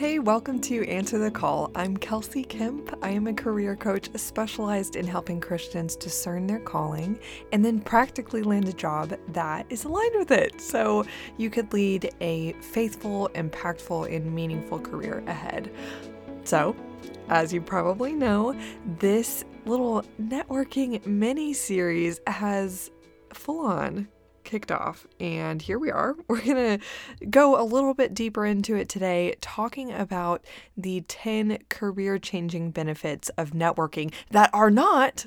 Hey, welcome to Answer the Call. I'm Kelsey Kemp. I am a career coach specialized in helping Christians discern their calling and then practically land a job that is aligned with it so you could lead a faithful, impactful, and meaningful career ahead. So, as you probably know, this little networking mini series has full on kicked off, and here we are. We're going to go a little bit deeper into it today, talking about the 10 career changing benefits of networking that are not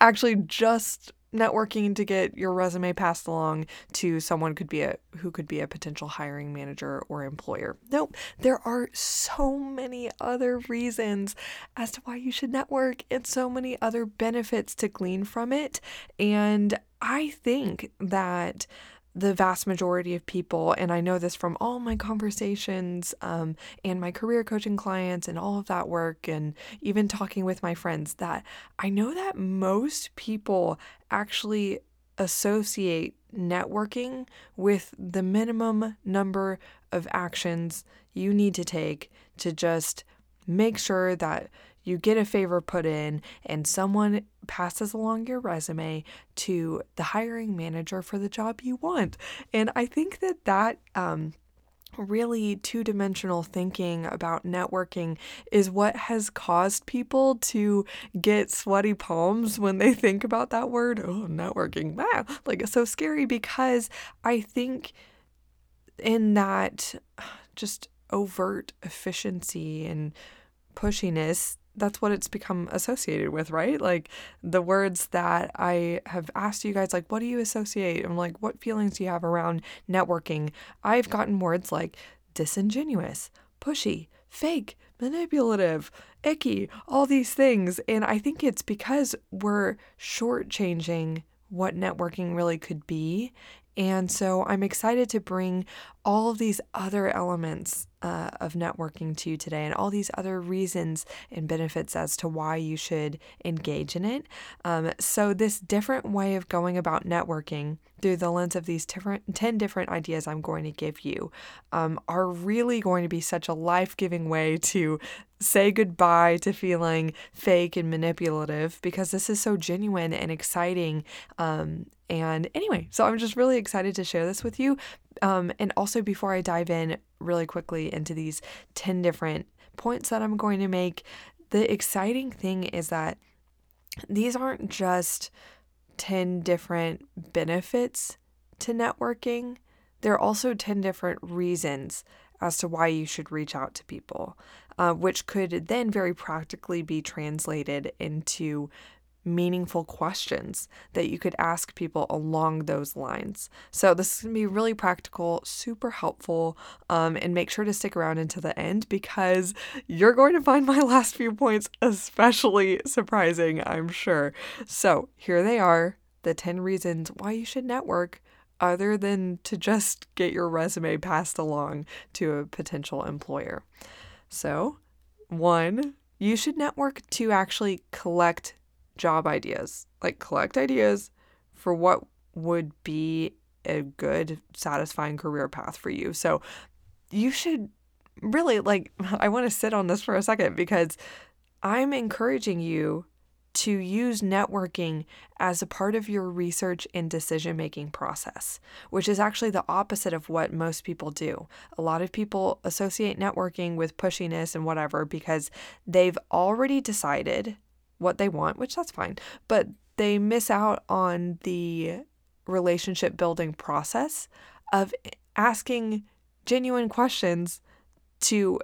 actually just networking to get your resume passed along to someone could be a who could be a potential hiring manager or employer. Nope, there are so many other reasons as to why you should network and so many other benefits to glean from it. And I think that the vast majority of people, and I know this from all my conversations um, and my career coaching clients and all of that work, and even talking with my friends, that I know that most people actually associate networking with the minimum number of actions you need to take to just make sure that you get a favor put in and someone passes along your resume to the hiring manager for the job you want. And I think that that um, really two dimensional thinking about networking is what has caused people to get sweaty palms when they think about that word. Oh, networking. Wow. Like it's so scary because I think in that just overt efficiency and pushiness that's what it's become associated with, right? Like the words that I have asked you guys, like, what do you associate? And like, what feelings do you have around networking? I've gotten words like disingenuous, pushy, fake, manipulative, icky, all these things. And I think it's because we're shortchanging what networking really could be. And so I'm excited to bring all of these other elements uh, of networking to you today and all these other reasons and benefits as to why you should engage in it. Um, so, this different way of going about networking through the lens of these different 10 different ideas I'm going to give you um, are really going to be such a life giving way to say goodbye to feeling fake and manipulative because this is so genuine and exciting. Um, and anyway, so I'm just really excited to share this with you. Um, and also, before I dive in really quickly into these 10 different points that I'm going to make, the exciting thing is that these aren't just 10 different benefits to networking, there are also 10 different reasons as to why you should reach out to people, uh, which could then very practically be translated into meaningful questions that you could ask people along those lines. So, this is going to be really practical, super helpful, um, and make sure to stick around until the end because you're going to find my last few points especially surprising, I'm sure. So, here they are the 10 reasons why you should network other than to just get your resume passed along to a potential employer. So, one, you should network to actually collect job ideas, like collect ideas for what would be a good, satisfying career path for you. So you should really like, I want to sit on this for a second because I'm encouraging you to use networking as a part of your research and decision making process, which is actually the opposite of what most people do. A lot of people associate networking with pushiness and whatever because they've already decided what they want, which that's fine, but they miss out on the relationship building process of asking genuine questions to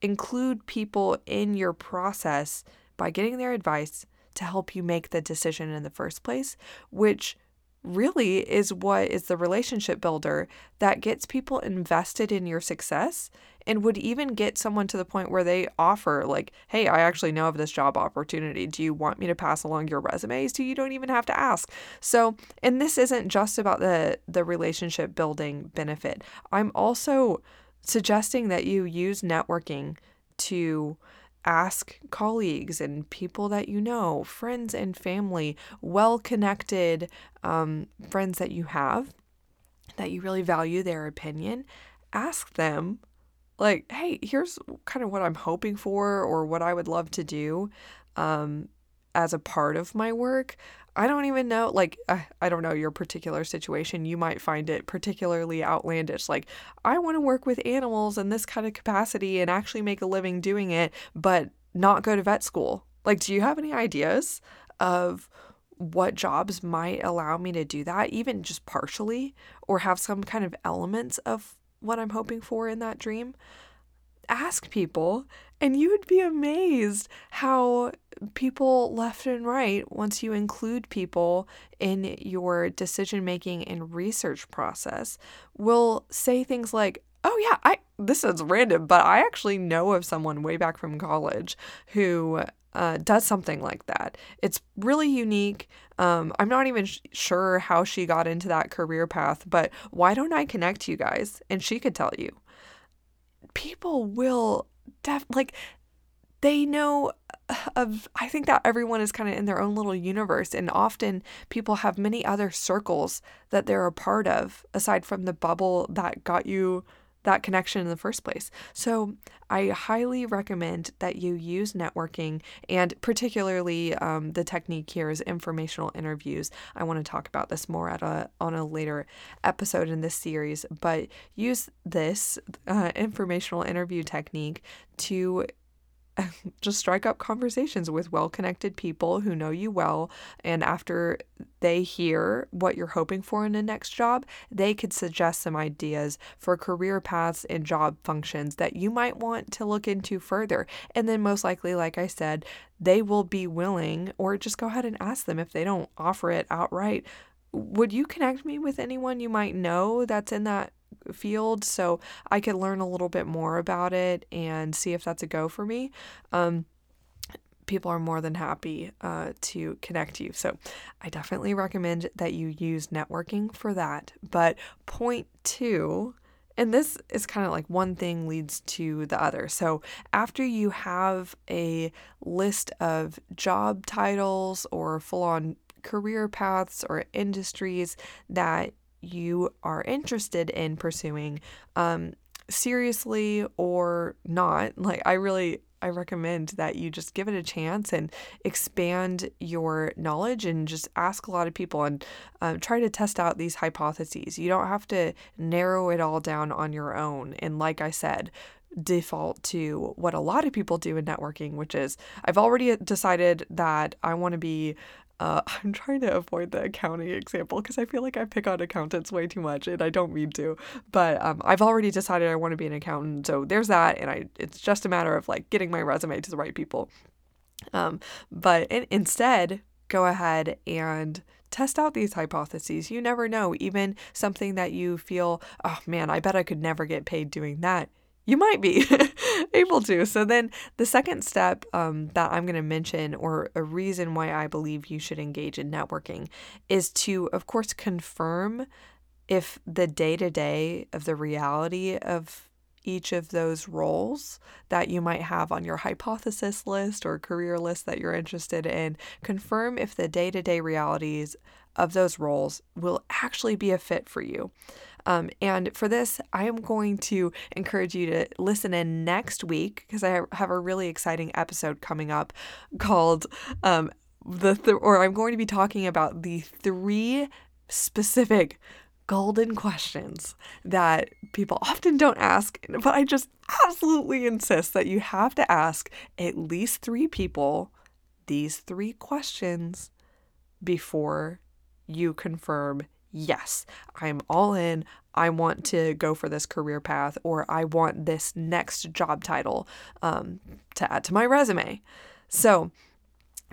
include people in your process by getting their advice to help you make the decision in the first place, which really is what is the relationship builder that gets people invested in your success and would even get someone to the point where they offer like hey i actually know of this job opportunity. Do you want me to pass along your resumes to you? Don't even have to ask. So and this isn't just about the the relationship building benefit. I'm also suggesting that you use networking to ask colleagues and people that you know, friends and family, well connected um, friends that you have that you really value their opinion. Ask them like, hey, here's kind of what I'm hoping for or what I would love to do um, as a part of my work. I don't even know, like, I, I don't know your particular situation. You might find it particularly outlandish. Like, I want to work with animals in this kind of capacity and actually make a living doing it, but not go to vet school. Like, do you have any ideas of what jobs might allow me to do that, even just partially, or have some kind of elements of what I'm hoping for in that dream? Ask people, and you would be amazed how people left and right, once you include people in your decision making and research process, will say things like, Oh, yeah, I this is random, but I actually know of someone way back from college who uh, does something like that. It's really unique. Um, I'm not even sh- sure how she got into that career path, but why don't I connect you guys and she could tell you? People will def like they know of I think that everyone is kind of in their own little universe and often people have many other circles that they're a part of aside from the bubble that got you that connection in the first place. So I highly recommend that you use networking and particularly um, the technique here is informational interviews. I want to talk about this more at a on a later episode in this series, but use this uh, informational interview technique to just strike up conversations with well connected people who know you well. And after they hear what you're hoping for in a next job, they could suggest some ideas for career paths and job functions that you might want to look into further. And then, most likely, like I said, they will be willing, or just go ahead and ask them if they don't offer it outright. Would you connect me with anyone you might know that's in that field so I could learn a little bit more about it and see if that's a go for me. Um, people are more than happy uh, to connect you. So I definitely recommend that you use networking for that. But point two, and this is kind of like one thing leads to the other. So after you have a list of job titles or full on career paths or industries that you are interested in pursuing um, seriously or not like i really i recommend that you just give it a chance and expand your knowledge and just ask a lot of people and uh, try to test out these hypotheses. You don't have to narrow it all down on your own. And like i said default to what a lot of people do in networking, which is I've already decided that I want to be uh, I'm trying to avoid the accounting example because I feel like I pick on accountants way too much, and I don't mean to. But um, I've already decided I want to be an accountant, so there's that, and I it's just a matter of like getting my resume to the right people. Um, but in, instead, go ahead and test out these hypotheses. You never know, even something that you feel, oh man, I bet I could never get paid doing that you might be able to. So, then the second step um, that I'm going to mention, or a reason why I believe you should engage in networking, is to, of course, confirm if the day to day of the reality of each of those roles that you might have on your hypothesis list or career list that you're interested in, confirm if the day to day realities of those roles will actually be a fit for you. Um, and for this, I am going to encourage you to listen in next week because I have a really exciting episode coming up called um, the th- or I'm going to be talking about the three specific golden questions that people often don't ask, but I just absolutely insist that you have to ask at least three people these three questions before you confirm yes, I'm all in. I want to go for this career path, or I want this next job title um, to add to my resume. So,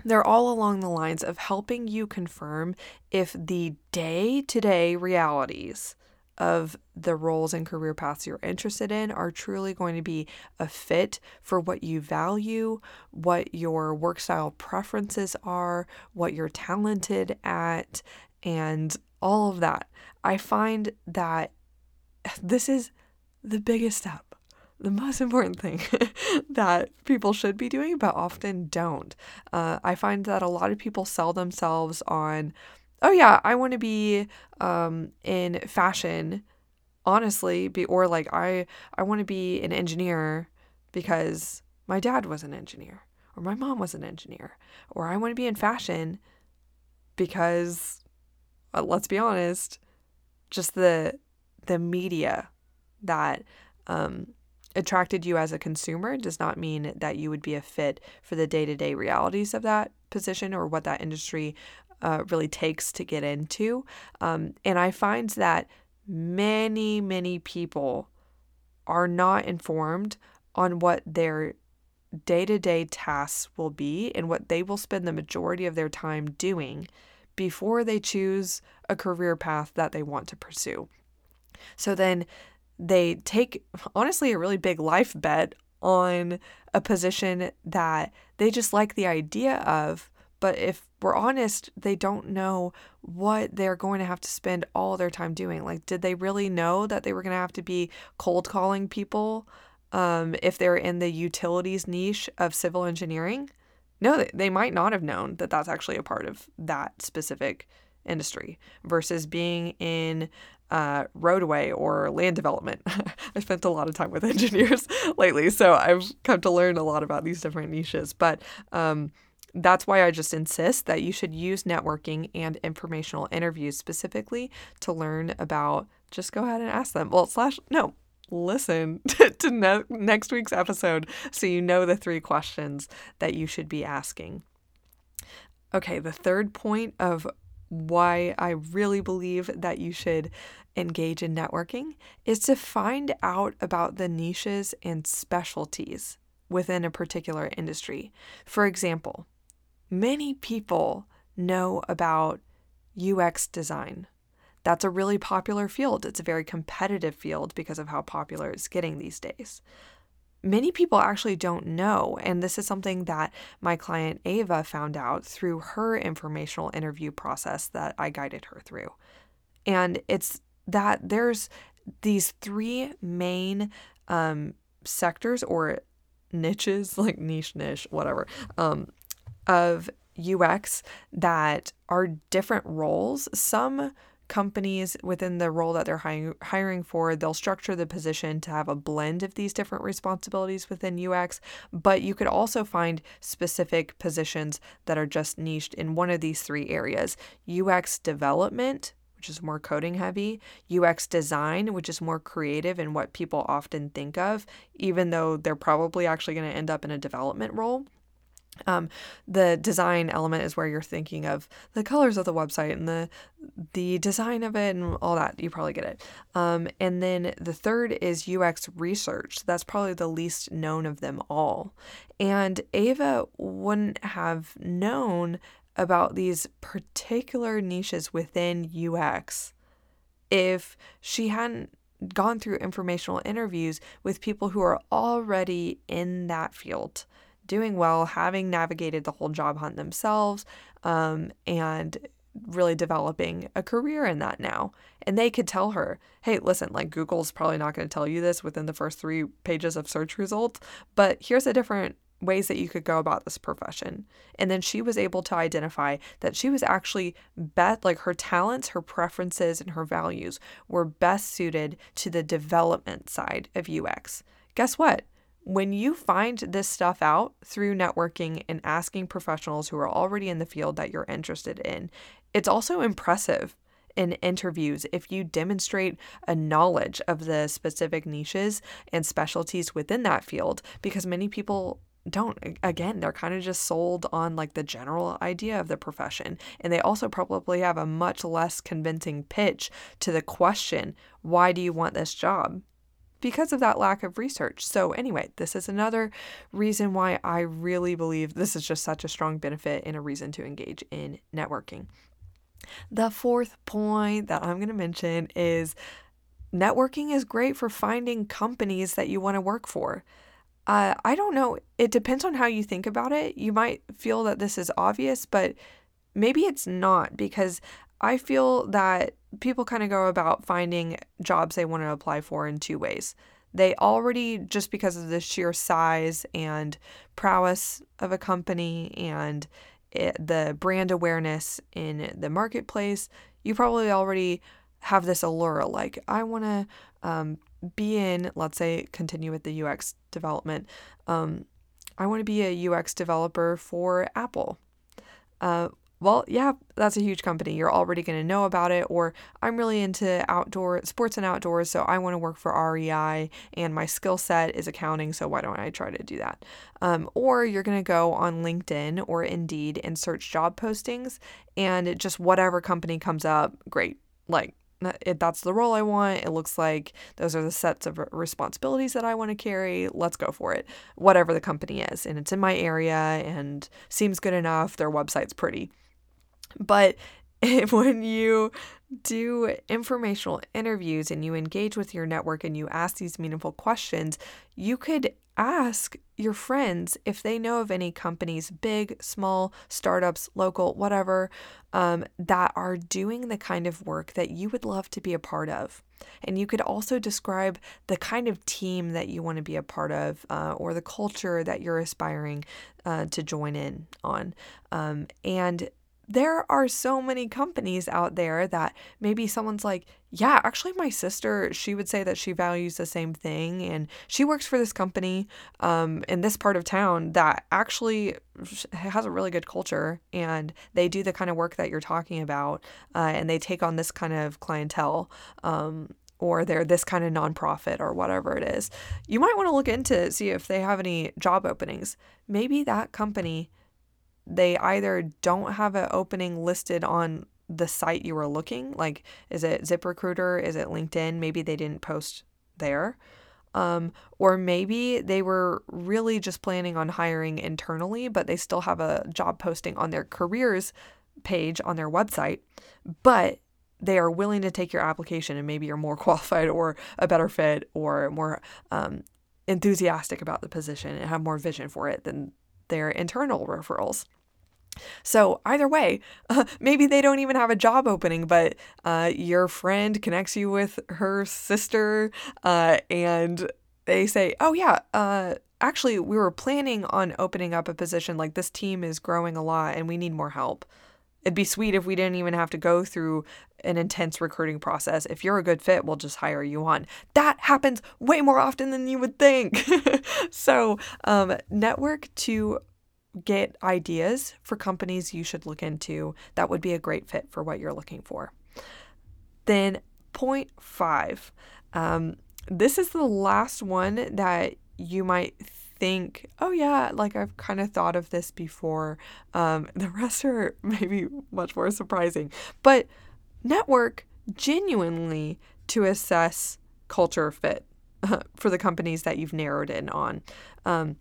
they're all along the lines of helping you confirm if the day to day realities of the roles and career paths you're interested in are truly going to be a fit for what you value, what your work style preferences are, what you're talented at, and all of that. I find that this is the biggest step, the most important thing that people should be doing, but often don't. Uh, I find that a lot of people sell themselves on, oh, yeah, I want to be um, in fashion honestly be or like I I want to be an engineer because my dad was an engineer or my mom was an engineer or I want to be in fashion because let's be honest just the the media that um, attracted you as a consumer does not mean that you would be a fit for the day-to-day realities of that position or what that industry uh, really takes to get into. Um, and i find that many, many people are not informed on what their day to day tasks will be and what they will spend the majority of their time doing before they choose a career path that they want to pursue. So then they take, honestly, a really big life bet on a position that they just like the idea of, but if we're honest, they don't know what they're going to have to spend all their time doing. Like, did they really know that they were going to have to be cold calling people um, if they're in the utilities niche of civil engineering? No, they might not have known that that's actually a part of that specific industry versus being in uh, roadway or land development. I spent a lot of time with engineers lately, so I've come to learn a lot about these different niches. But um, that's why I just insist that you should use networking and informational interviews specifically to learn about. Just go ahead and ask them. Well, slash, no, listen to, to ne- next week's episode so you know the three questions that you should be asking. Okay, the third point of why I really believe that you should engage in networking is to find out about the niches and specialties within a particular industry. For example, many people know about UX design. That's a really popular field. It's a very competitive field because of how popular it's getting these days. Many people actually don't know, and this is something that my client Ava found out through her informational interview process that I guided her through. And it's that there's these three main um, sectors or niches, like niche, niche, whatever, um, of UX that are different roles. Some companies within the role that they're hiring, hiring for they'll structure the position to have a blend of these different responsibilities within UX but you could also find specific positions that are just niched in one of these three areas UX development which is more coding heavy, UX design, which is more creative and what people often think of, even though they're probably actually going to end up in a development role. Um, the design element is where you're thinking of the colors of the website and the the design of it and all that. You probably get it. Um, and then the third is UX research. That's probably the least known of them all. And Ava wouldn't have known about these particular niches within UX if she hadn't gone through informational interviews with people who are already in that field doing well, having navigated the whole job hunt themselves, um, and really developing a career in that now. And they could tell her, hey, listen, like Google's probably not going to tell you this within the first three pages of search results, but here's a different ways that you could go about this profession. And then she was able to identify that she was actually best, like her talents, her preferences, and her values were best suited to the development side of UX. Guess what? When you find this stuff out through networking and asking professionals who are already in the field that you're interested in, it's also impressive in interviews if you demonstrate a knowledge of the specific niches and specialties within that field because many people don't. Again they're kind of just sold on like the general idea of the profession and they also probably have a much less convincing pitch to the question why do you want this job because of that lack of research. So, anyway, this is another reason why I really believe this is just such a strong benefit and a reason to engage in networking. The fourth point that I'm going to mention is networking is great for finding companies that you want to work for. Uh, I don't know. It depends on how you think about it. You might feel that this is obvious, but maybe it's not because I feel that people kind of go about finding jobs they want to apply for in two ways. They already, just because of the sheer size and prowess of a company and it, the brand awareness in the marketplace, you probably already have this allure like I want to um, be in, let's say, continue with the UX development. Um, I want to be a UX developer for Apple. Uh, well, yeah, that's a huge company. You're already going to know about it. Or I'm really into outdoor sports and outdoors, so I want to work for REI, and my skill set is accounting, so why don't I try to do that? Um, or you're going to go on LinkedIn or Indeed and search job postings, and just whatever company comes up, great. Like, that's the role I want. It looks like those are the sets of responsibilities that I want to carry. Let's go for it. Whatever the company is. And it's in my area and seems good enough. Their website's pretty. But when you do informational interviews and you engage with your network and you ask these meaningful questions, you could ask your friends if they know of any companies, big, small, startups, local, whatever, um, that are doing the kind of work that you would love to be a part of. And you could also describe the kind of team that you want to be a part of uh, or the culture that you're aspiring uh, to join in on. Um, and there are so many companies out there that maybe someone's like, yeah, actually, my sister, she would say that she values the same thing. And she works for this company um, in this part of town that actually has a really good culture. And they do the kind of work that you're talking about. Uh, and they take on this kind of clientele. Um, or they're this kind of nonprofit or whatever it is. You might want to look into see if they have any job openings. Maybe that company they either don't have an opening listed on the site you were looking, like is it ZipRecruiter, is it LinkedIn? Maybe they didn't post there. Um, or maybe they were really just planning on hiring internally, but they still have a job posting on their careers page on their website, but they are willing to take your application and maybe you're more qualified or a better fit or more um, enthusiastic about the position and have more vision for it than their internal referrals. So, either way, uh, maybe they don't even have a job opening, but uh, your friend connects you with her sister uh, and they say, Oh, yeah, uh, actually, we were planning on opening up a position. Like, this team is growing a lot and we need more help. It'd be sweet if we didn't even have to go through an intense recruiting process. If you're a good fit, we'll just hire you on. That happens way more often than you would think. so, um, network to get ideas for companies you should look into that would be a great fit for what you're looking for. Then, point five. Um, this is the last one that you might think, oh, yeah, like I've kind of thought of this before. Um, the rest are maybe much more surprising. But network genuinely to assess culture fit for the companies that you've narrowed in on. Um,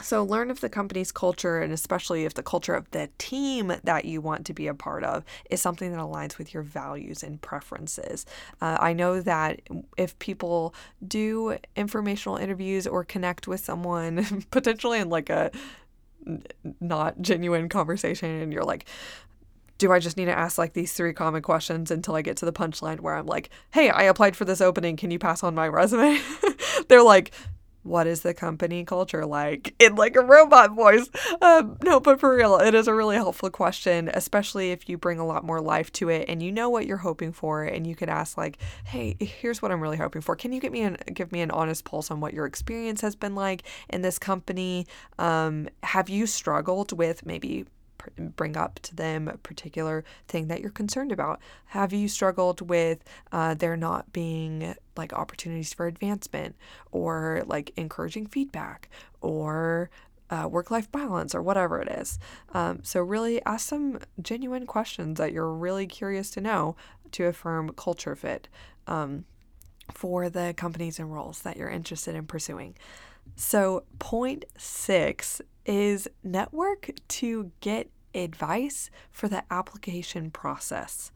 so, learn if the company's culture, and especially if the culture of the team that you want to be a part of, is something that aligns with your values and preferences. Uh, I know that if people do informational interviews or connect with someone, potentially in like a not genuine conversation, and you're like, do I just need to ask like these three common questions until I get to the punchline where I'm like, hey, I applied for this opening. Can you pass on my resume? They're like, what is the company culture like? In like a robot voice. Um, no but for real it is a really helpful question especially if you bring a lot more life to it and you know what you're hoping for and you could ask like hey here's what i'm really hoping for. Can you give me an give me an honest pulse on what your experience has been like in this company? Um, have you struggled with maybe bring up to them a particular thing that you're concerned about? Have you struggled with uh, there not being like opportunities for advancement or like encouraging feedback or uh, work life balance or whatever it is? Um, so, really ask some genuine questions that you're really curious to know to affirm culture fit um, for the companies and roles that you're interested in pursuing. So, point six is network to get advice for the application process.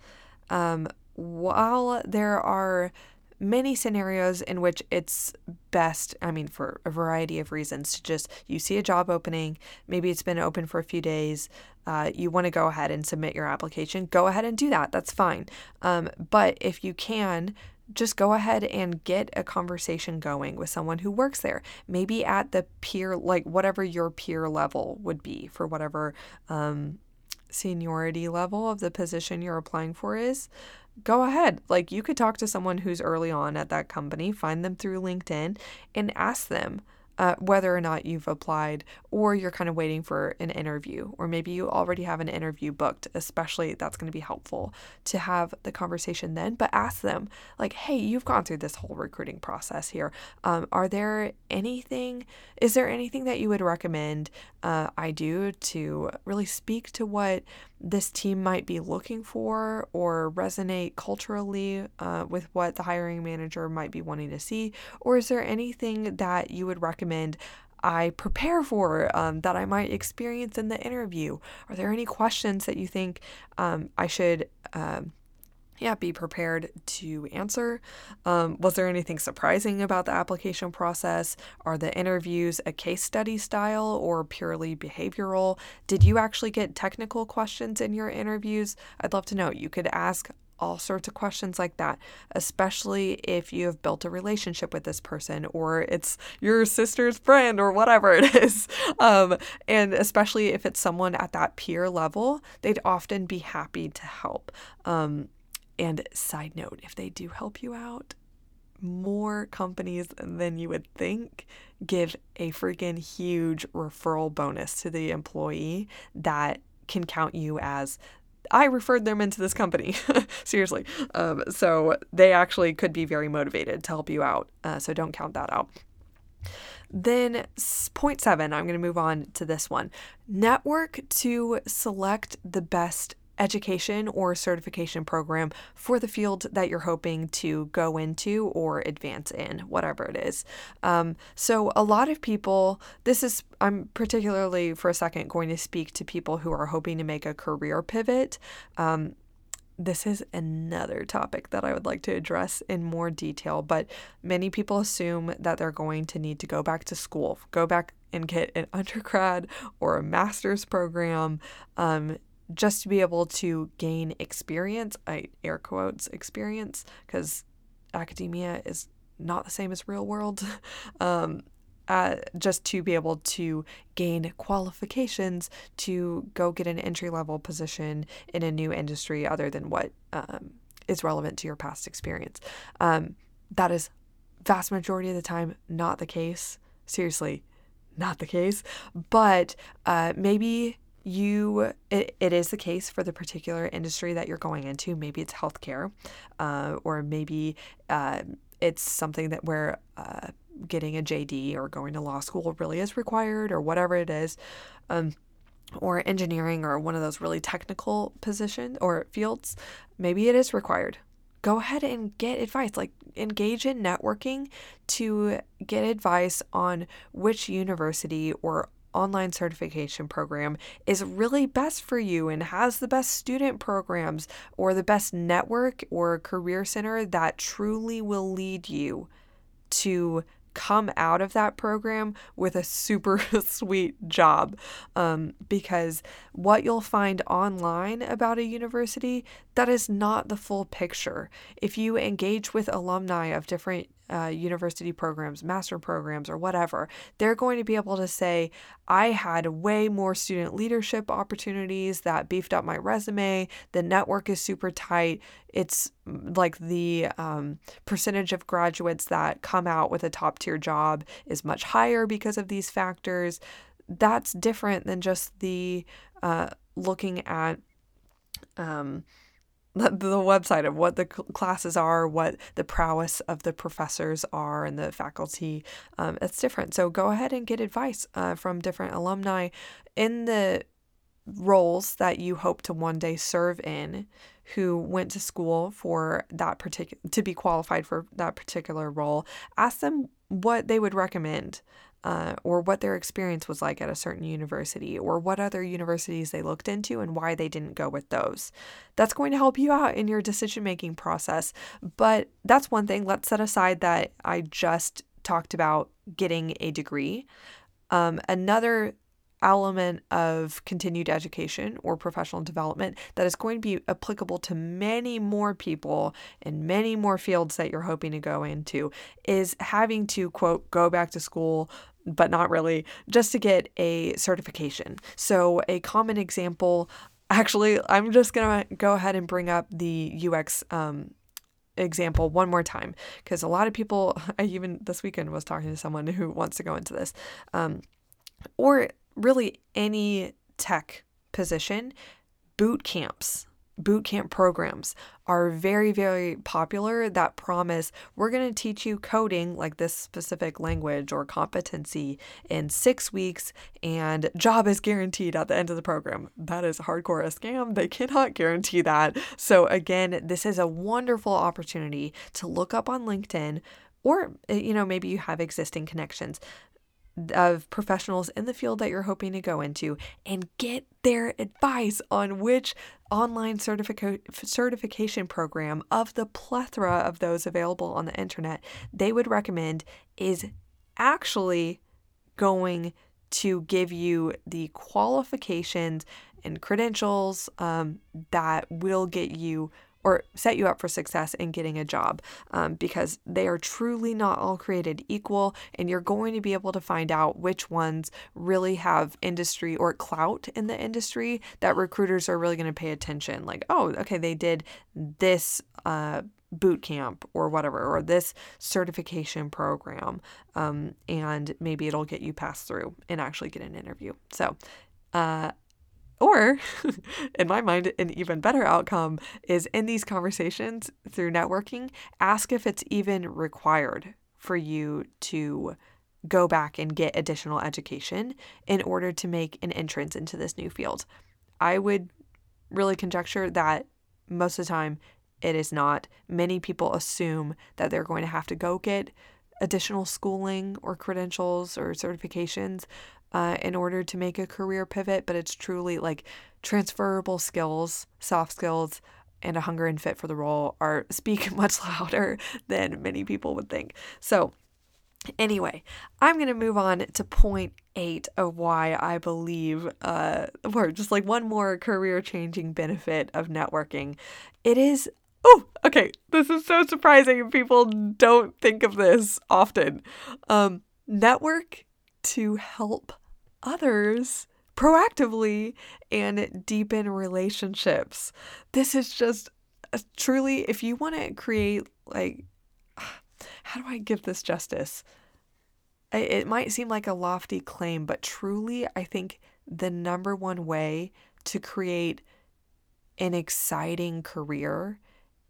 Um, while there are many scenarios in which it's best, I mean, for a variety of reasons, to just you see a job opening, maybe it's been open for a few days, uh, you want to go ahead and submit your application, go ahead and do that. That's fine. Um, but if you can, just go ahead and get a conversation going with someone who works there. Maybe at the peer, like whatever your peer level would be for whatever um, seniority level of the position you're applying for is, go ahead. Like you could talk to someone who's early on at that company, find them through LinkedIn, and ask them uh, whether or not you've applied or you're kind of waiting for an interview, or maybe you already have an interview booked, especially that's going to be helpful to have the conversation then. But ask them, like, hey, you've gone through this whole recruiting process here. Um, are there anything, is there anything that you would recommend uh, I do to really speak to what this team might be looking for or resonate culturally uh, with what the hiring manager might be wanting to see? Or is there anything that you would recommend? I prepare for um, that I might experience in the interview? Are there any questions that you think um, I should um, yeah, be prepared to answer. Um, was there anything surprising about the application process? Are the interviews a case study style or purely behavioral? Did you actually get technical questions in your interviews? I'd love to know. You could ask all sorts of questions like that, especially if you have built a relationship with this person or it's your sister's friend or whatever it is. Um, and especially if it's someone at that peer level, they'd often be happy to help. Um, and side note, if they do help you out, more companies than you would think give a freaking huge referral bonus to the employee that can count you as I referred them into this company. Seriously. Um, so they actually could be very motivated to help you out. Uh, so don't count that out. Then, point seven, I'm going to move on to this one. Network to select the best education or certification program for the field that you're hoping to go into or advance in, whatever it is. Um, so, a lot of people, this is, I'm particularly for a second going to speak to people who are hoping to make a career pivot. Um, this is another topic that I would like to address in more detail, but many people assume that they're going to need to go back to school, go back and get an undergrad or a master's program. Um, just to be able to gain experience, I air quotes experience, because academia is not the same as real world. um, uh, just to be able to gain qualifications to go get an entry level position in a new industry other than what um, is relevant to your past experience. Um, that is vast majority of the time not the case. Seriously, not the case. But uh, maybe you it, it is the case for the particular industry that you're going into. Maybe it's healthcare uh, or maybe uh, it's something that where uh, getting a jd or going to law school really is required or whatever it is um, or engineering or one of those really technical positions or fields maybe it is required. Go ahead and get advice like engage in networking to get advice on which university or online certification program is really best for you and has the best student programs or the best network or career center that truly will lead you to come out of that program with a super sweet job. Um, because what you'll find online about a university that is not the full picture. If you engage with alumni of different uh, university programs, master programs, or whatever, they're going to be able to say, I had way more student leadership opportunities that beefed up my resume. The network is super tight. It's mm, like the um, percentage of graduates that come out with a top tier job is much higher because of these factors. That's different than just the uh, looking at. Um, the website of what the classes are, what the prowess of the professors are, and the faculty. Um, it's different. So go ahead and get advice uh, from different alumni in the roles that you hope to one day serve in who went to school for that particular to be qualified for that particular role ask them what they would recommend uh, or what their experience was like at a certain university, or what other universities they looked into and why they didn't go with those. That's going to help you out in your decision making process. But that's one thing. Let's set aside that I just talked about getting a degree. Um, another element of continued education or professional development that is going to be applicable to many more people in many more fields that you're hoping to go into is having to quote go back to school but not really, just to get a certification. So, a common example actually, I'm just going to go ahead and bring up the UX um, example one more time because a lot of people, I even this weekend was talking to someone who wants to go into this, um, or really any tech position, boot camps boot camp programs are very, very popular that promise we're going to teach you coding like this specific language or competency in six weeks and job is guaranteed at the end of the program. That is hardcore a scam. They cannot guarantee that. So, again, this is a wonderful opportunity to look up on LinkedIn or eh, you know maybe you have existing connections of professionals in the field that you're hoping to go into and get their advice on which online certifica- certification program of the plethora of those available on the internet they would recommend is actually going to give you the qualifications and credentials um, that will get you or set you up for success in getting a job um, because they are truly not all created equal. And you're going to be able to find out which ones really have industry or clout in the industry that recruiters are really going to pay attention. Like, oh, okay, they did this. Uh, boot camp or whatever, or this certification program, um, and maybe it'll get you passed through and actually get an interview. So, uh, or, in my mind, an even better outcome is in these conversations through networking, ask if it's even required for you to go back and get additional education in order to make an entrance into this new field. I would really conjecture that most of the time it is not. Many people assume that they're going to have to go get additional schooling or credentials or certifications uh, in order to make a career pivot, but it's truly like transferable skills, soft skills, and a hunger and fit for the role are speak much louder than many people would think. So, anyway, I'm going to move on to point eight of why I believe, uh, or just like one more career changing benefit of networking. It is Oh, okay. This is so surprising. People don't think of this often. Um, network to help others proactively and deepen relationships. This is just uh, truly, if you want to create, like, how do I give this justice? It might seem like a lofty claim, but truly, I think the number one way to create an exciting career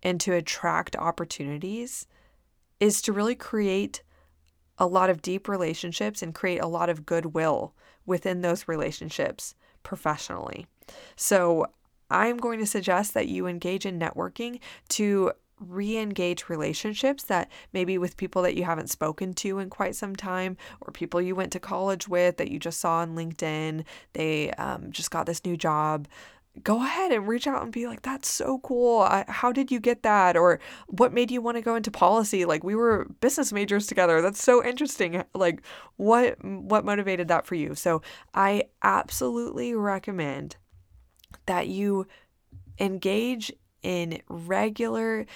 and to attract opportunities is to really create a lot of deep relationships and create a lot of goodwill within those relationships professionally. So, I'm going to suggest that you engage in networking to re engage relationships that maybe with people that you haven't spoken to in quite some time, or people you went to college with that you just saw on LinkedIn. They um, just got this new job go ahead and reach out and be like that's so cool. I, how did you get that? Or what made you want to go into policy? Like we were business majors together. That's so interesting. Like what what motivated that for you? So i absolutely recommend that you engage in regular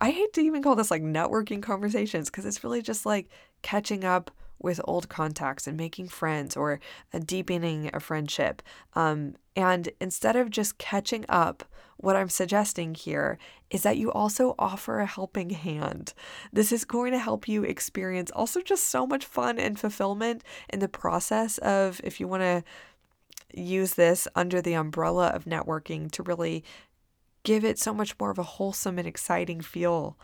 i hate to even call this like networking conversations because it's really just like catching up with old contacts and making friends or deepening a friendship. Um, and instead of just catching up, what I'm suggesting here is that you also offer a helping hand. This is going to help you experience also just so much fun and fulfillment in the process of if you want to use this under the umbrella of networking to really give it so much more of a wholesome and exciting feel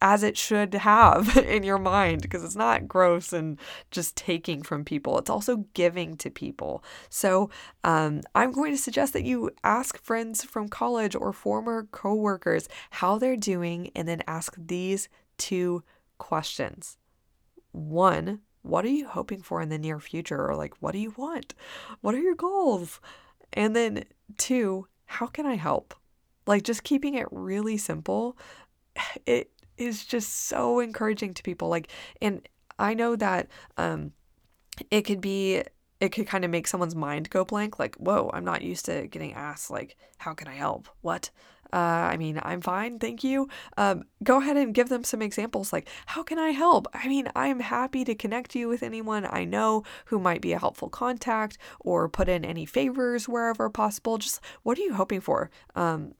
as it should have in your mind because it's not gross and just taking from people. It's also giving to people. So um, I'm going to suggest that you ask friends from college or former coworkers how they're doing and then ask these two questions. One, what are you hoping for in the near future? Or like, what do you want? What are your goals? And then two, how can I help? Like just keeping it really simple. It is just so encouraging to people. Like, and I know that um, it could be it could kind of make someone's mind go blank like whoa i'm not used to getting asked like how can i help what Uh, I mean, I'm fine, thank you. Um, go ahead and give them some examples like, how can I help? I mean, I'm happy to connect you with anyone I know who might be a helpful contact or put in any favors wherever possible. Just what are you hoping for? Um,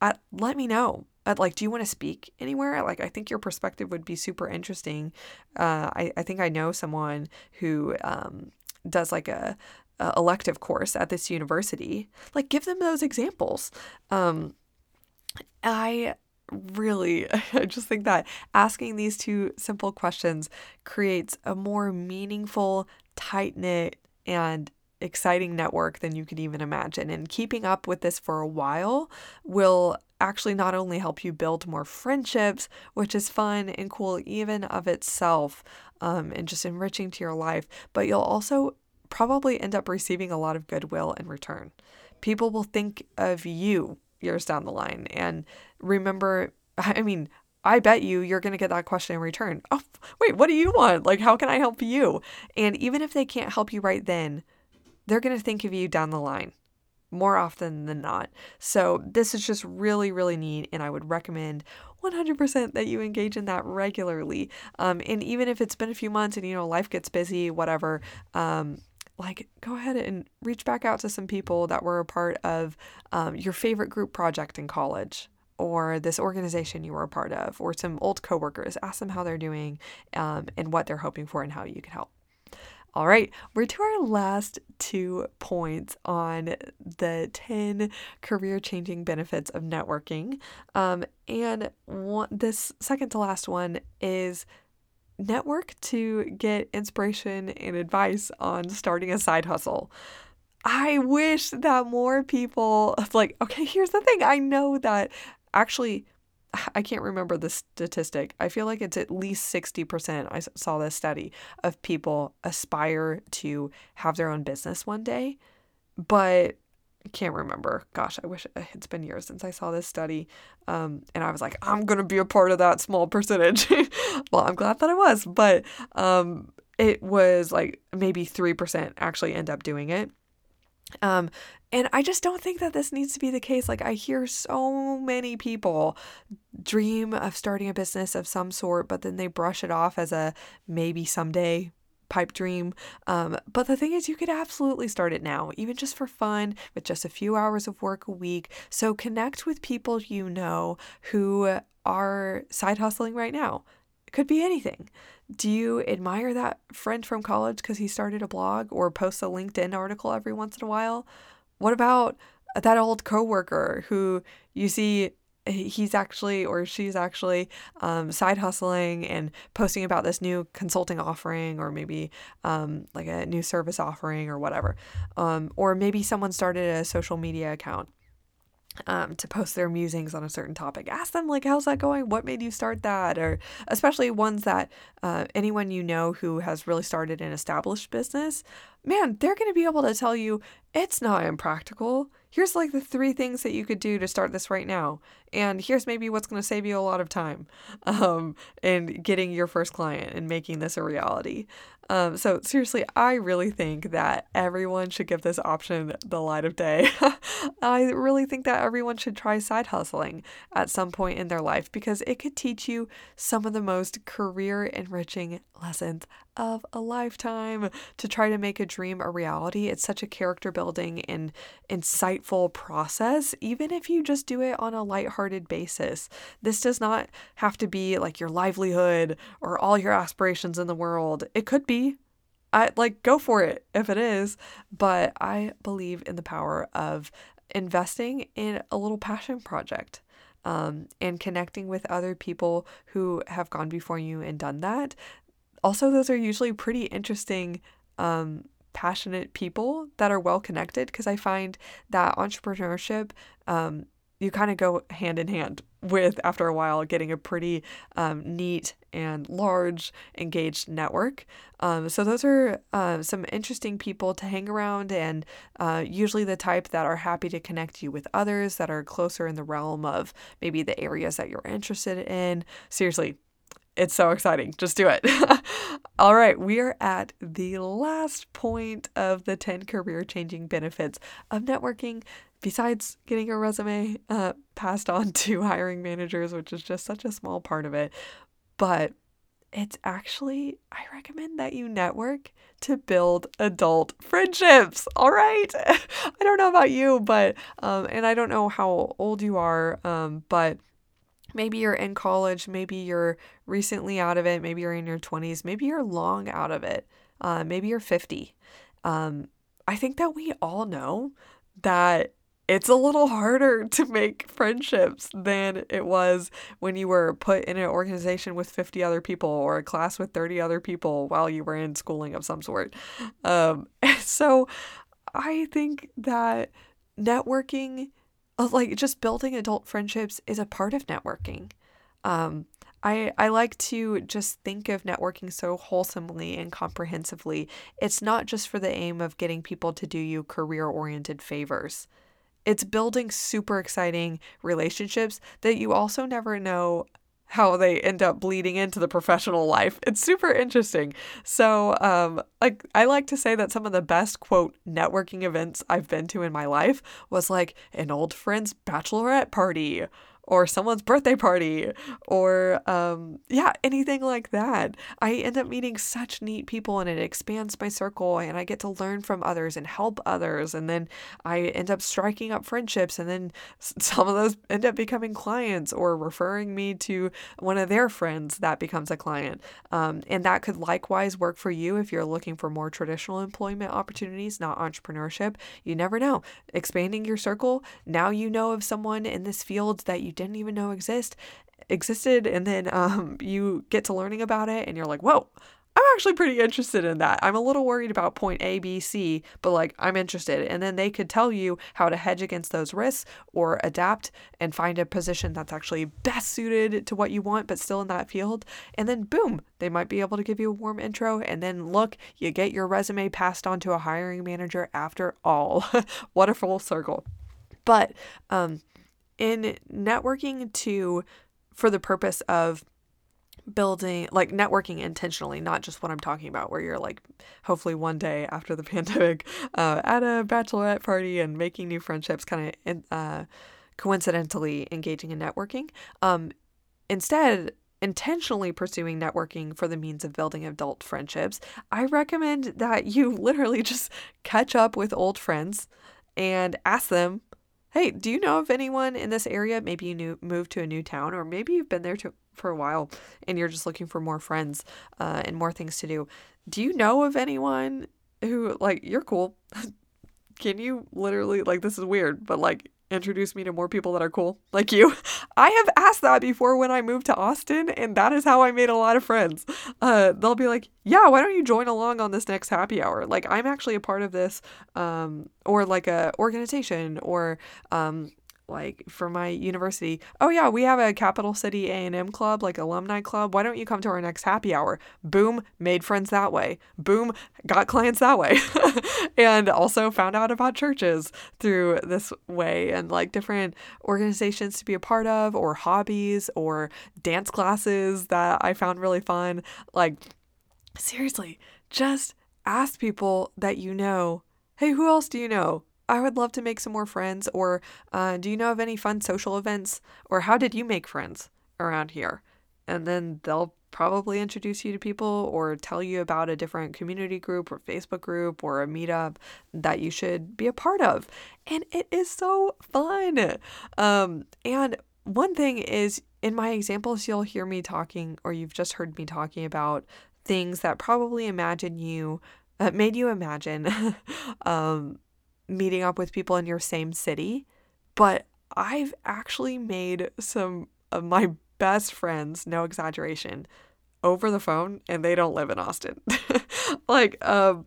I, let me know. Like, do you want to speak anywhere? Like, I think your perspective would be super interesting. Uh, I, I think I know someone who um, does like a, a, elective course at this university. Like, give them those examples. Um, I really, I just think that asking these two simple questions creates a more meaningful, tight knit, and exciting network than you could even imagine. And keeping up with this for a while will actually not only help you build more friendships, which is fun and cool even of itself, um, and just enriching to your life, but you'll also probably end up receiving a lot of goodwill in return. People will think of you years down the line. And remember, I mean, I bet you you're going to get that question in return. Oh, wait, what do you want? Like, how can I help you? And even if they can't help you right then, they're going to think of you down the line more often than not. So, this is just really, really neat. And I would recommend 100% that you engage in that regularly. Um, and even if it's been a few months and, you know, life gets busy, whatever, um, like go ahead and reach back out to some people that were a part of um, your favorite group project in college or this organization you were a part of or some old coworkers ask them how they're doing um, and what they're hoping for and how you can help all right, we're to our last two points on the 10 career changing benefits of networking. Um, and one, this second to last one is network to get inspiration and advice on starting a side hustle. I wish that more people, like, okay, here's the thing I know that actually I can't remember the statistic. I feel like it's at least 60%. I saw this study of people aspire to have their own business one day, but I can't remember. Gosh, I wish it's been years since I saw this study. Um, and I was like, I'm going to be a part of that small percentage. well, I'm glad that I was, but um, it was like maybe 3% actually end up doing it. Um, and I just don't think that this needs to be the case. Like, I hear so many people dream of starting a business of some sort, but then they brush it off as a maybe someday pipe dream. Um, but the thing is, you could absolutely start it now, even just for fun, with just a few hours of work a week. So connect with people you know who are side hustling right now. Could be anything. Do you admire that friend from college because he started a blog or posts a LinkedIn article every once in a while? What about that old coworker who you see he's actually or she's actually um, side hustling and posting about this new consulting offering or maybe um, like a new service offering or whatever. Um, or maybe someone started a social media account um, to post their musings on a certain topic. Ask them, like, how's that going? What made you start that? Or especially ones that uh, anyone you know who has really started an established business, man, they're going to be able to tell you it's not impractical. Here's like the three things that you could do to start this right now. And here's maybe what's going to save you a lot of time um, in getting your first client and making this a reality. Um, so seriously, I really think that everyone should give this option the light of day. I really think that everyone should try side hustling at some point in their life because it could teach you some of the most career enriching lessons of a lifetime to try to make a dream a reality. It's such a character building and insightful process, even if you just do it on a lighthearted basis. This does not have to be like your livelihood or all your aspirations in the world. It could be. I like go for it if it is, but I believe in the power of investing in a little passion project. Um, and connecting with other people who have gone before you and done that also, those are usually pretty interesting, um, passionate people that are well connected because I find that entrepreneurship, um, you kind of go hand in hand with, after a while, getting a pretty um, neat and large engaged network. Um, so, those are uh, some interesting people to hang around, and uh, usually the type that are happy to connect you with others that are closer in the realm of maybe the areas that you're interested in. Seriously, it's so exciting. Just do it. All right, we are at the last point of the 10 career changing benefits of networking. Besides getting your resume uh, passed on to hiring managers, which is just such a small part of it. But it's actually, I recommend that you network to build adult friendships. All right. I don't know about you, but, um, and I don't know how old you are, um, but maybe you're in college, maybe you're recently out of it, maybe you're in your 20s, maybe you're long out of it, uh, maybe you're 50. Um, I think that we all know that it's a little harder to make friendships than it was when you were put in an organization with 50 other people or a class with 30 other people while you were in schooling of some sort. Um, so I think that networking, uh, like just building adult friendships, is a part of networking. Um, I, I like to just think of networking so wholesomely and comprehensively. It's not just for the aim of getting people to do you career oriented favors. It's building super exciting relationships that you also never know how they end up bleeding into the professional life. It's super interesting. So, um, like I like to say that some of the best quote networking events I've been to in my life was like an old friend's bachelorette party or someone's birthday party or um, yeah anything like that. I end up meeting such neat people and it expands my circle and i get to learn from others and help others. And then i end up striking up friendships and then some of those end up becoming clients or referring me to one of their friends that becomes a client. Um, and that could likewise work for you if you're looking for more traditional employment opportunities not entrepreneurship. You never know. Expanding your circle. Now you know of someone in this field that you didn't even know exist existed and then um, you get to learning about it and you're like whoa i'm actually pretty interested in that. I'm a little worried about point a b c but like i'm interested. And then they could tell you how to hedge against those risks or adapt and find a position that's actually best suited to what you want but still in that field. And then boom they might be able to give you a warm intro. And then look you get your resume passed on to a hiring manager after all. What a full circle. But um, in networking to for the purpose of building like networking intentionally not just what i'm talking about where you're like hopefully one day after the pandemic uh, at a bachelorette party and making new friendships kind of uh, coincidentally engaging in networking. Um, instead intentionally pursuing networking for the means of building adult friendships i recommend that you literally just catch up with old friends and ask them hey, do you know of anyone in this area? Maybe you moved to a new town, or maybe you've been there to, for a while and you're just looking for more friends uh, and more things to do. Do you know of anyone who, like, you're cool? Can you literally, like, this is weird, but like, introduce me to more people that are cool like you. I have asked that before when I moved to Austin, and that is how I made a lot of friends. Uh, they'll be like, "Yeah, why don't you join along on this next happy hour? Like, I'm actually a part of this, um, or like a organization, or um, like for my university oh yeah we have a capital city a&m club like alumni club. Why don't you come to our next happy hour? Boom made friends that way. Boom got clients that way. And also found out about churches through this way and like different organizations to be a part of or hobbies or dance classes that i found really fun. Like seriously just ask people that you know. Hey who else do you know I would love to make some more friends. Or uh, do you know of any fun social events? Or how did you make friends around here? And then they'll probably introduce you to people or tell you about a different community group or Facebook group or a meetup that you should be a part of. And it is so fun. Um, and one thing is, in my examples, you'll hear me talking, or you've just heard me talking about things that probably imagine you, uh, made you imagine um, meeting up with people in your same city, but I've actually made some of my best friends, no exaggeration, over the phone and they don't live in Austin. like um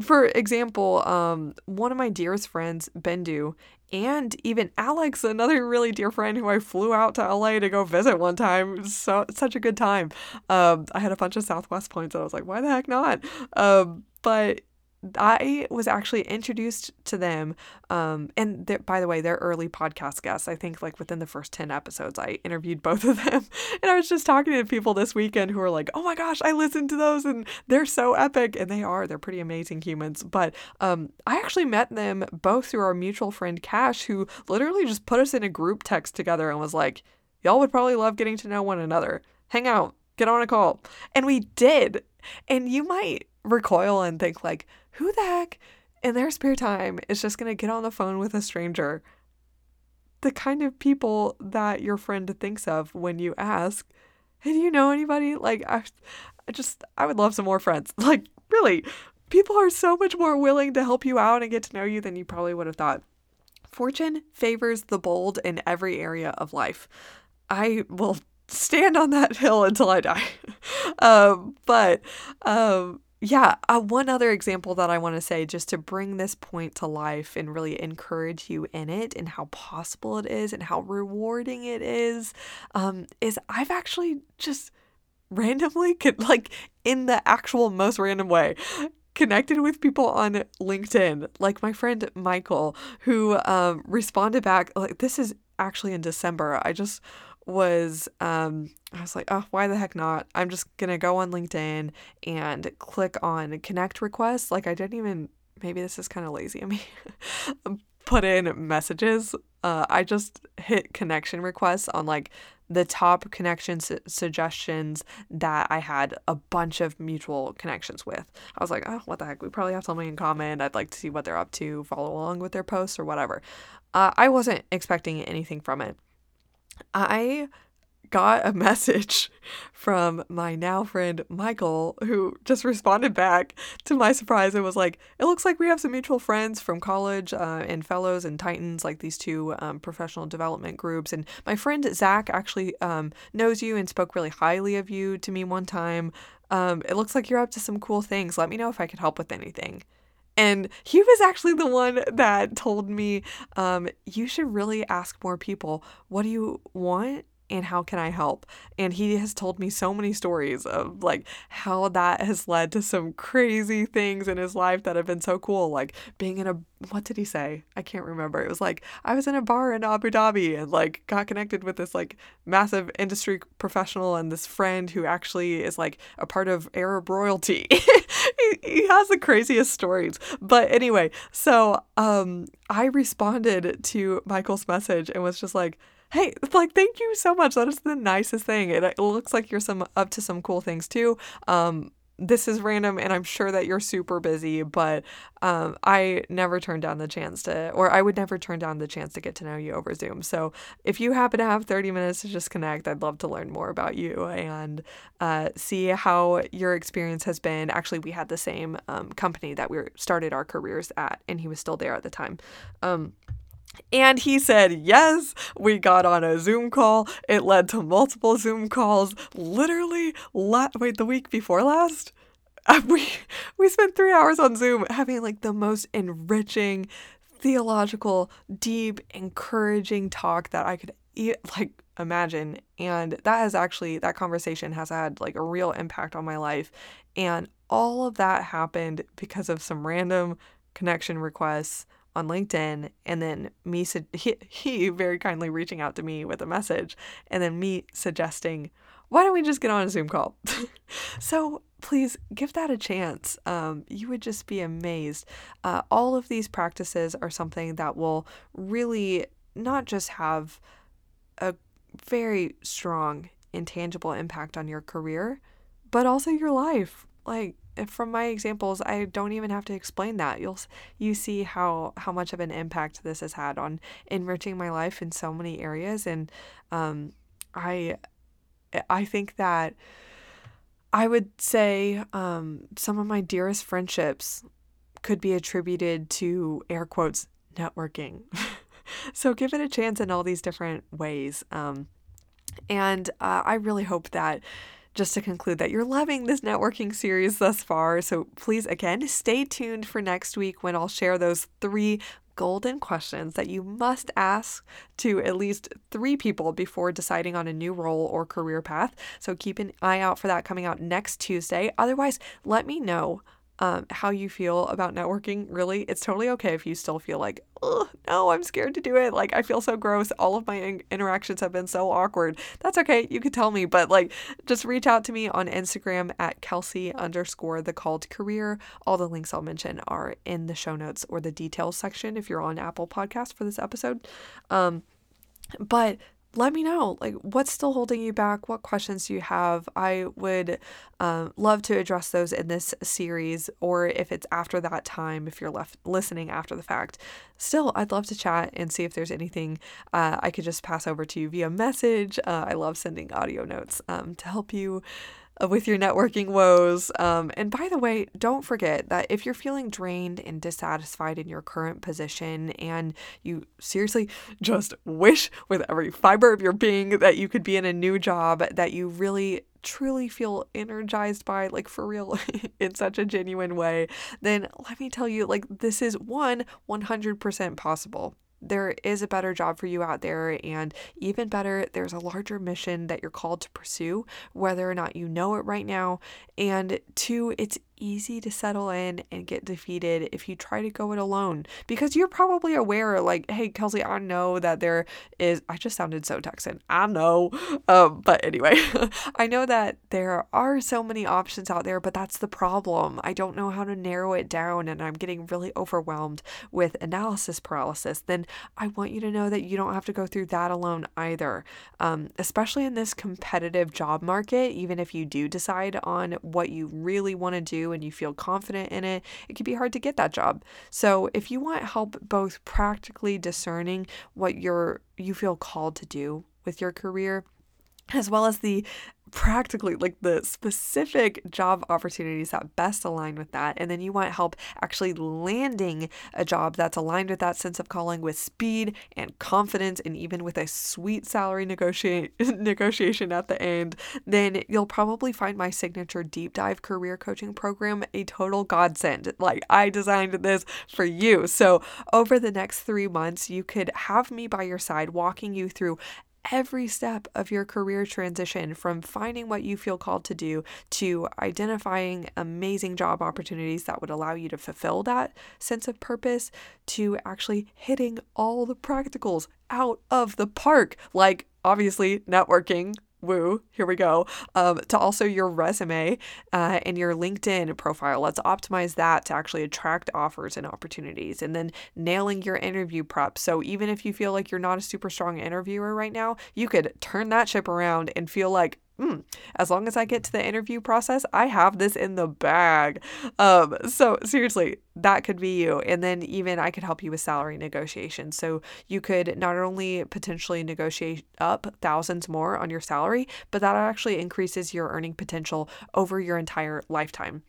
for example, um one of my dearest friends, Bendu, and even Alex, another really dear friend who I flew out to LA to go visit one time. So such a good time. Um I had a bunch of Southwest points and I was like, why the heck not? Um but I was actually introduced to them. Um, and by the way, they're early podcast guests. I think like within the first 10 episodes, I interviewed both of them. And I was just talking to people this weekend who were like, oh my gosh, I listened to those and they're so epic. And they are, they're pretty amazing humans. But um, I actually met them both through our mutual friend Cash, who literally just put us in a group text together and was like, y'all would probably love getting to know one another. Hang out, get on a call. And we did. And you might recoil and think like, who the heck in their spare time is just going to get on the phone with a stranger? The kind of people that your friend thinks of when you ask, hey, do you know anybody? Like, I, I just, I would love some more friends. Like, really, people are so much more willing to help you out and get to know you than you probably would have thought. Fortune favors the bold in every area of life. I will stand on that hill until I die. um, but um, yeah, uh, one other example that I want to say just to bring this point to life and really encourage you in it and how possible it is and how rewarding it is um, is I've actually just randomly, like in the actual most random way, connected with people on LinkedIn, like my friend Michael, who um, responded back. Like, this is actually in December. I just was um I was like, oh, why the heck not? I'm just gonna go on LinkedIn and click on connect requests. Like I didn't even maybe this is kind of lazy of me. Put in messages. Uh, I just hit connection requests on like the top connection su- suggestions that I had a bunch of mutual connections with. I was like, oh, what the heck? We probably have something in common. I'd like to see what they're up to, follow along with their posts or whatever. Uh, I wasn't expecting anything from it. I got a message from my now friend Michael, who just responded back to my surprise and was like, It looks like we have some mutual friends from college uh, and fellows and Titans, like these two um, professional development groups. And my friend Zach actually um, knows you and spoke really highly of you to me one time. Um, it looks like you're up to some cool things. Let me know if I can help with anything. And he was actually the one that told me, um, you should really ask more people, what do you want? And how can I help? And he has told me so many stories of like how that has led to some crazy things in his life that have been so cool. Like being in a, what did he say? I can't remember. It was like, I was in a bar in Abu Dhabi and like got connected with this like massive industry professional and this friend who actually is like a part of Arab royalty. he, he has the craziest stories. But anyway, so um, I responded to Michael's message and was just like, hey, like, thank you so much. That is the nicest thing. It, looks like you're some up to some cool things too. Um, this is random and I'm sure that you're super busy, but um, I never turned down the chance to, or I would never turn down the chance to get to know you over Zoom. So if you happen to have 30 minutes to just connect, I'd love to learn more about you and uh, see how your experience has been. Actually, we had the same um, company that we started our careers at, and he was still there at the time. Um, and he said, yes, we got on a Zoom call. It led to multiple Zoom calls. Literally, la- wait, the week before last? Uh, we, we spent three hours on Zoom having like the most enriching, theological, deep, encouraging talk that I could like imagine. And that has actually, that conversation has had like a real impact on my life. And all of that happened because of some random connection requests on LinkedIn and then me he, he very kindly reaching out to me with a message and then me suggesting why don't we just get on a Zoom call? so please give that a chance. Um, you would just be amazed. Uh, all of these practices are something that will really not just have a very strong, intangible impact on your career, but also your life. Like, from my examples, I don't even have to explain that. You'll you see how how much of an impact this has had on enriching my life in so many areas, and um, I I think that I would say um, some of my dearest friendships could be attributed to air quotes networking. so give it a chance in all these different ways. Um, and uh, I really hope that just to conclude that you're loving this networking series thus far. So please, again, stay tuned for next week when I'll share those three golden questions that you must ask to at least three people before deciding on a new role or career path. So keep an eye out for that coming out next Tuesday. Otherwise, let me know um, how you feel about networking. Really, it's totally okay if you still feel like, oh, no, I'm scared to do it. Like, I feel so gross. All of my in- interactions have been so awkward. That's okay. You could tell me, but like, just reach out to me on Instagram at Kelsey underscore the called career. All the links I'll mention are in the show notes or the details section if you're on Apple Podcast for this episode. Um, but let me know like what's still holding you back? What questions do you have? I would um, love to address those in this series or if it's after that time if you're left listening after the fact. Still i'd love to chat and see if there's anything uh, i could just pass over to you via message. Uh, i love sending audio notes um, to help you with your networking woes. Um, and by the way, don't forget that if you're feeling drained and dissatisfied in your current position and you seriously just wish with every fiber of your being that you could be in a new job that you really truly feel energized by, like for real, in such a genuine way, then let me tell you, like, this is one 100% possible there is a better job for you out there, and even better, there's a larger mission that you're called to pursue, whether or not you know it right now. And two, it's easy to settle in and get defeated if you try to go it alone. Because you're probably aware like hey kelsey i know that there is i just sounded so texan. I know. Um, but anyway i know that there are so many options out there but that's the problem. I don't know how to narrow it down and i'm getting really overwhelmed with analysis paralysis. Then i want you to know that you don't have to go through that alone either. Um, especially in this competitive job market even if you do decide on what you really want to do and you feel confident in it, it can be hard to get that job. So if you want help both practically discerning what you're you feel called to do with your career as well as the practically like the specific job opportunities that best align with that. And then you want help actually landing a job that's aligned with that sense of calling with speed and confidence and even with a sweet salary negotiate negotiation at the end, then you'll probably find my signature deep dive career coaching program a total godsend. Like I designed this for you. So over the next three months, you could have me by your side walking you through every step of your career transition from finding what you feel called to do to identifying amazing job opportunities that would allow you to fulfill that sense of purpose to actually hitting all the practicals out of the park, like obviously networking, woo, here we go, um, to also your resume uh, and your LinkedIn profile. Let's optimize that to actually attract offers and opportunities. And then nailing your interview prep. So even if you feel like you're not a super strong interviewer right now, you could turn that ship around and feel like, mm, as long as I get to the interview process, I have this in the bag. Um, so seriously, that could be you. And then even I could help you with salary negotiations. So you could not only potentially negotiate up thousands more on your salary, but that actually increases your earning potential over your entire lifetime.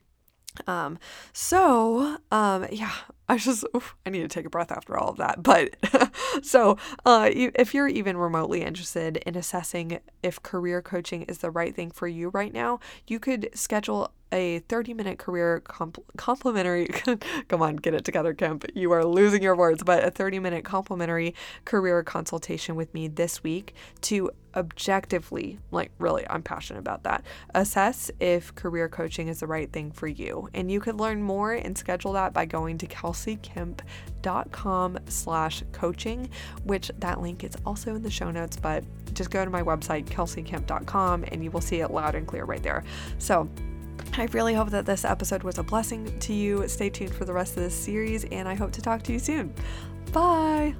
Um, so, um, yeah, I just, oof, I need to take a breath after all of that. But so, uh, if you're even remotely interested in assessing if career coaching is the right thing for you right now, you could schedule a 30 minute career comp- complimentary come on get it together kemp you are losing your words but a 30 minute complimentary career consultation with me this week to objectively like really i'm passionate about that assess if career coaching is the right thing for you and you can learn more and schedule that by going to kelseykemp.com slash coaching which that link is also in the show notes but just go to my website kelseykemp.com and you will see it loud and clear right there so I really hope that this episode was a blessing to you. Stay tuned for the rest of this series, and I hope to talk to you soon. Bye.